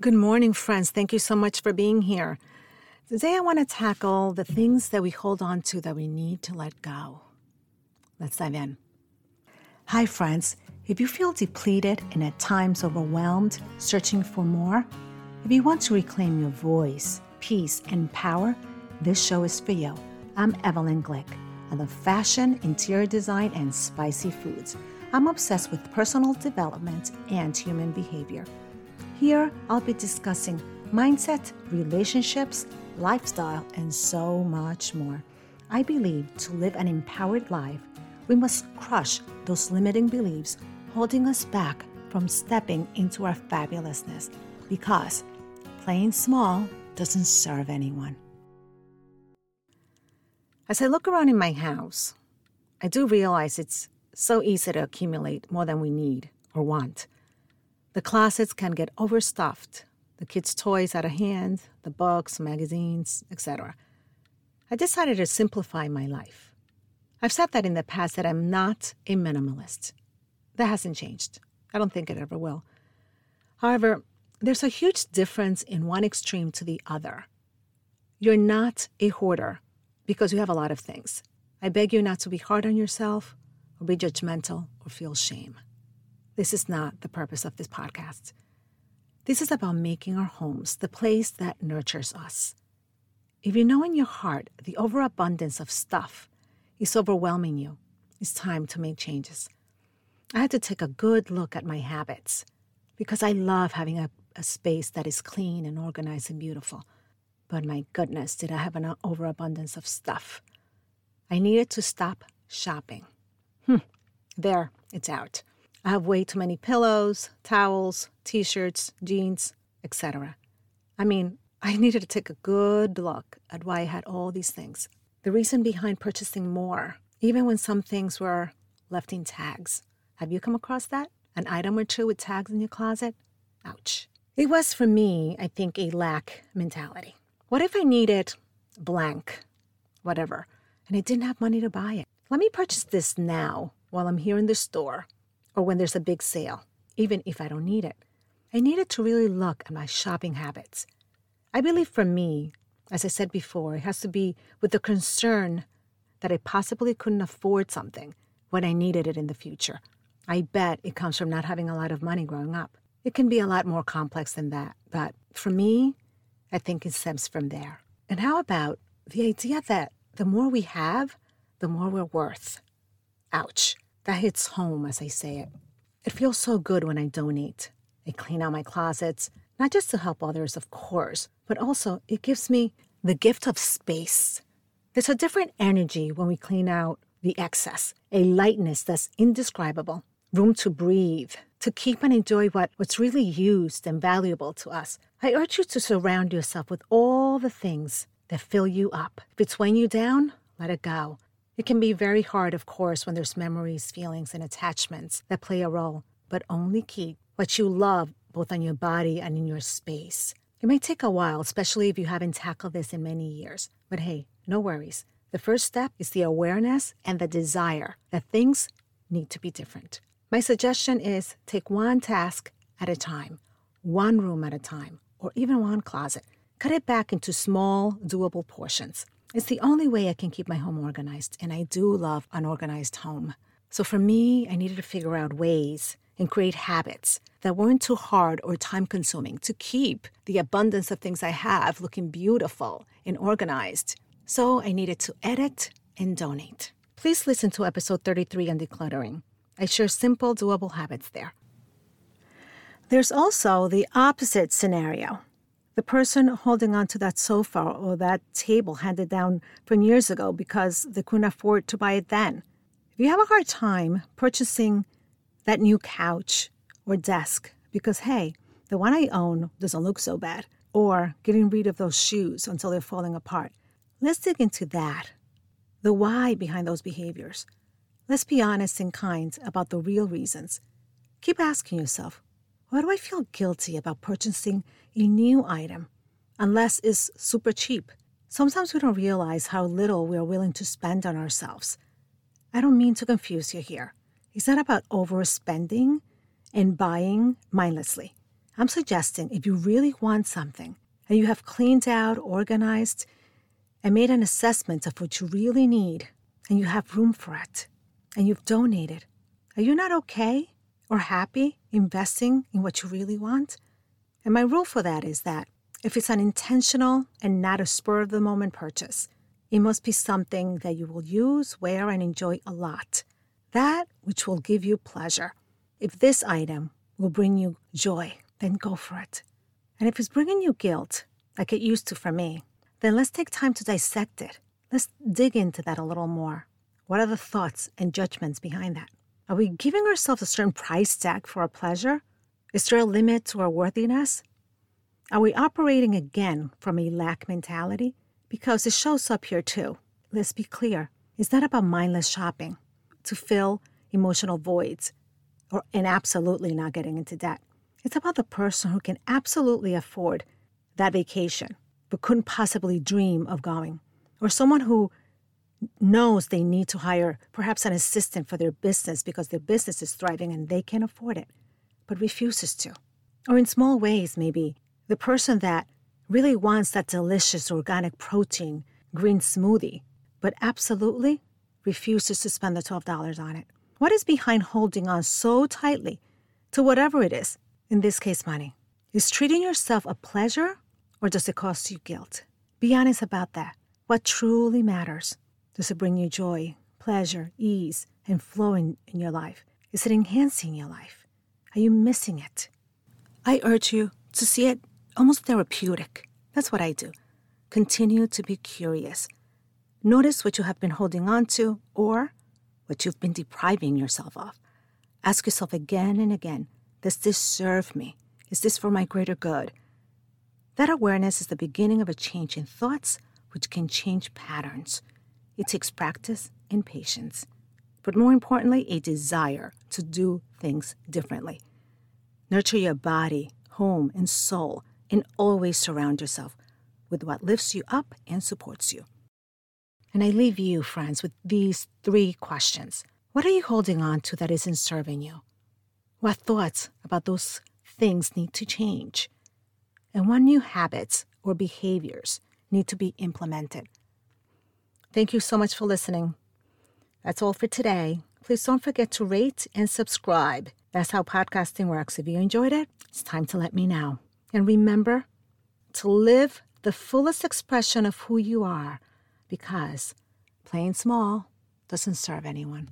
Good morning, friends. Thank you so much for being here. Today, I want to tackle the things that we hold on to that we need to let go. Let's dive in. Hi, friends. If you feel depleted and at times overwhelmed, searching for more, if you want to reclaim your voice, peace, and power, this show is for you. I'm Evelyn Glick. I love fashion, interior design, and spicy foods. I'm obsessed with personal development and human behavior. Here, I'll be discussing mindset, relationships, lifestyle, and so much more. I believe to live an empowered life, we must crush those limiting beliefs holding us back from stepping into our fabulousness because playing small doesn't serve anyone. As I look around in my house, I do realize it's so easy to accumulate more than we need or want. The closets can get overstuffed, the kids' toys out of hand, the books, magazines, etc. I decided to simplify my life. I've said that in the past that I'm not a minimalist. That hasn't changed. I don't think it ever will. However, there's a huge difference in one extreme to the other. You're not a hoarder because you have a lot of things. I beg you not to be hard on yourself or be judgmental or feel shame. This is not the purpose of this podcast. This is about making our homes the place that nurtures us. If you know in your heart the overabundance of stuff is overwhelming you, it's time to make changes. I had to take a good look at my habits because I love having a, a space that is clean and organized and beautiful. But my goodness, did I have an overabundance of stuff? I needed to stop shopping. Hmm, there, it's out. I have way too many pillows, towels, t shirts, jeans, etc. I mean, I needed to take a good look at why I had all these things. The reason behind purchasing more, even when some things were left in tags. Have you come across that? An item or two with tags in your closet? Ouch. It was for me, I think, a lack mentality. What if I needed blank, whatever, and I didn't have money to buy it? Let me purchase this now while I'm here in the store or when there's a big sale, even if I don't need it. I needed to really look at my shopping habits. I believe for me, as I said before, it has to be with the concern that I possibly couldn't afford something when I needed it in the future. I bet it comes from not having a lot of money growing up. It can be a lot more complex than that, but for me, I think it stems from there. And how about the idea that the more we have, the more we're worth? Ouch. That hits home as I say it. It feels so good when I donate. I clean out my closets, not just to help others, of course, but also it gives me the gift of space. There's a different energy when we clean out the excess, a lightness that's indescribable, room to breathe, to keep and enjoy what, what's really used and valuable to us. I urge you to surround yourself with all the things that fill you up. If it's weighing you down, let it go. It can be very hard, of course, when there's memories, feelings, and attachments that play a role, but only keep what you love both on your body and in your space. It may take a while, especially if you haven't tackled this in many years, but hey, no worries. The first step is the awareness and the desire that things need to be different. My suggestion is take one task at a time, one room at a time, or even one closet. Cut it back into small, doable portions. It's the only way I can keep my home organized, and I do love an organized home. So for me, I needed to figure out ways and create habits that weren't too hard or time consuming to keep the abundance of things I have looking beautiful and organized. So I needed to edit and donate. Please listen to episode 33 on decluttering. I share simple, doable habits there. There's also the opposite scenario the person holding on to that sofa or that table handed down from years ago because they couldn't afford to buy it then. If you have a hard time purchasing that new couch or desk because, hey, the one I own doesn't look so bad, or getting rid of those shoes until they're falling apart, let's dig into that. The why behind those behaviors. Let's be honest and kind about the real reasons. Keep asking yourself why do I feel guilty about purchasing a new item unless it's super cheap? Sometimes we don't realize how little we are willing to spend on ourselves. I don't mean to confuse you here. It's not about overspending and buying mindlessly. I'm suggesting if you really want something and you have cleaned out, organized, and made an assessment of what you really need, and you have room for it, and you've donated, are you not okay or happy investing in what you really want? And my rule for that is that if it's an intentional and not a spur of the moment purchase, it must be something that you will use, wear, and enjoy a lot. That which will give you pleasure. If this item will bring you joy, then go for it. And if it's bringing you guilt, like it used to for me, then let's take time to dissect it. Let's dig into that a little more. What are the thoughts and judgments behind that? Are we giving ourselves a certain price tag for our pleasure? Is there a limit to our worthiness? Are we operating again from a lack mentality? Because it shows up here too. Let's be clear. It's not about mindless shopping to fill emotional voids or and absolutely not getting into debt. It's about the person who can absolutely afford that vacation, but couldn't possibly dream of going, or someone who knows they need to hire perhaps an assistant for their business because their business is thriving and they can afford it, but refuses to. Or in small ways, maybe the person that really wants that delicious organic protein green smoothie, but absolutely refuses to spend the $12 on it. What is behind holding on so tightly to whatever it is, in this case, money? Is treating yourself a pleasure or does it cost you guilt? Be honest about that. What truly matters? Does it bring you joy, pleasure, ease, and flow in, in your life? Is it enhancing your life? Are you missing it? I urge you to see it almost therapeutic. That's what I do. Continue to be curious. Notice what you have been holding on to or what you've been depriving yourself of. Ask yourself again and again Does this serve me? Is this for my greater good? That awareness is the beginning of a change in thoughts, which can change patterns. It takes practice and patience, but more importantly, a desire to do things differently. Nurture your body, home, and soul, and always surround yourself with what lifts you up and supports you. And I leave you, friends, with these three questions. What are you holding on to that isn't serving you? What thoughts about those things need to change? And what new habits or behaviors need to be implemented? Thank you so much for listening. That's all for today. Please don't forget to rate and subscribe. That's how podcasting works. If you enjoyed it, it's time to let me know. And remember to live the fullest expression of who you are because playing small doesn't serve anyone.